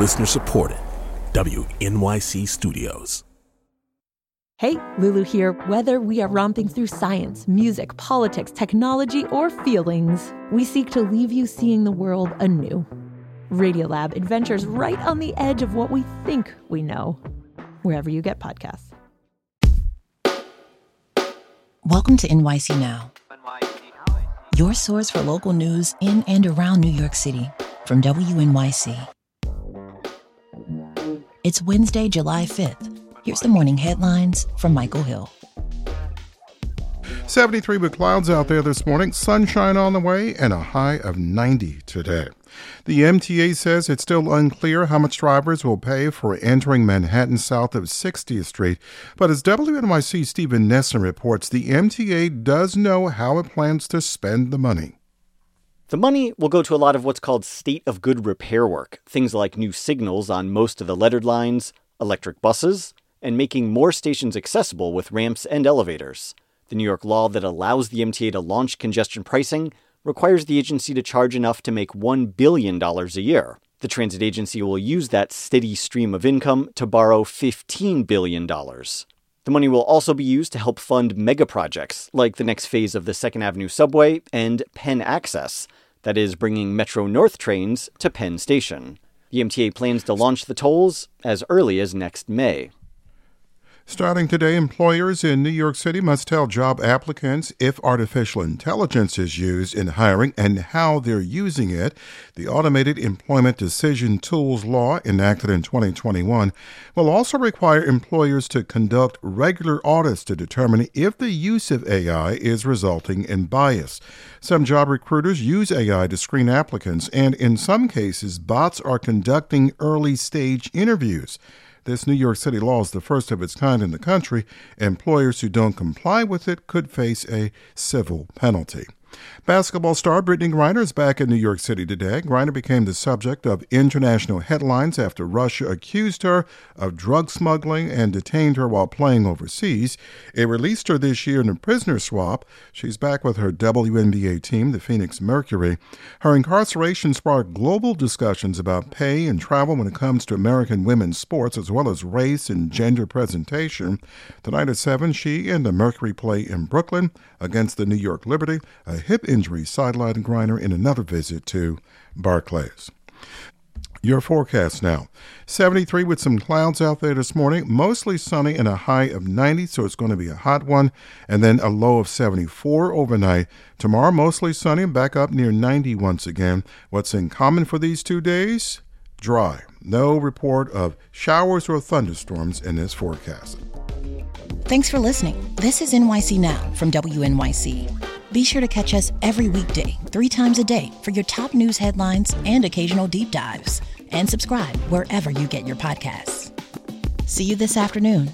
Listener supported. WNYC Studios. Hey, Lulu here. Whether we are romping through science, music, politics, technology, or feelings, we seek to leave you seeing the world anew. Radiolab adventures right on the edge of what we think we know, wherever you get podcasts. Welcome to NYC Now, your source for local news in and around New York City from WNYC. It's Wednesday, July 5th. Here's the morning headlines from Michael Hill. 73 with clouds out there this morning, sunshine on the way, and a high of 90 today. The MTA says it's still unclear how much drivers will pay for entering Manhattan south of 60th Street, but as WNYC Stephen Nessen reports, the MTA does know how it plans to spend the money. The money will go to a lot of what's called state of good repair work, things like new signals on most of the lettered lines, electric buses, and making more stations accessible with ramps and elevators. The New York law that allows the MTA to launch congestion pricing requires the agency to charge enough to make $1 billion a year. The transit agency will use that steady stream of income to borrow $15 billion. The money will also be used to help fund mega projects like the next phase of the Second Avenue subway and Penn Access, that is, bringing Metro North trains to Penn Station. The MTA plans to launch the tolls as early as next May. Starting today, employers in New York City must tell job applicants if artificial intelligence is used in hiring and how they're using it. The Automated Employment Decision Tools Law, enacted in 2021, will also require employers to conduct regular audits to determine if the use of AI is resulting in bias. Some job recruiters use AI to screen applicants, and in some cases, bots are conducting early stage interviews. This New York City law is the first of its kind in the country. Employers who don't comply with it could face a civil penalty. Basketball star Brittney Griner is back in New York City today. Griner became the subject of international headlines after Russia accused her of drug smuggling and detained her while playing overseas. It released her this year in a prisoner swap. She's back with her WNBA team, the Phoenix Mercury. Her incarceration sparked global discussions about pay and travel when it comes to American women's sports, as well as race and gender presentation. Tonight at 7, she and the Mercury play in Brooklyn against the New York Liberty. A hip injury sidelined Griner in another visit to Barclays. Your forecast now 73 with some clouds out there this morning, mostly sunny and a high of 90, so it's going to be a hot one, and then a low of 74 overnight. Tomorrow, mostly sunny and back up near 90 once again. What's in common for these two days? Dry. No report of showers or thunderstorms in this forecast. Thanks for listening. This is NYC Now from WNYC. Be sure to catch us every weekday, three times a day, for your top news headlines and occasional deep dives. And subscribe wherever you get your podcasts. See you this afternoon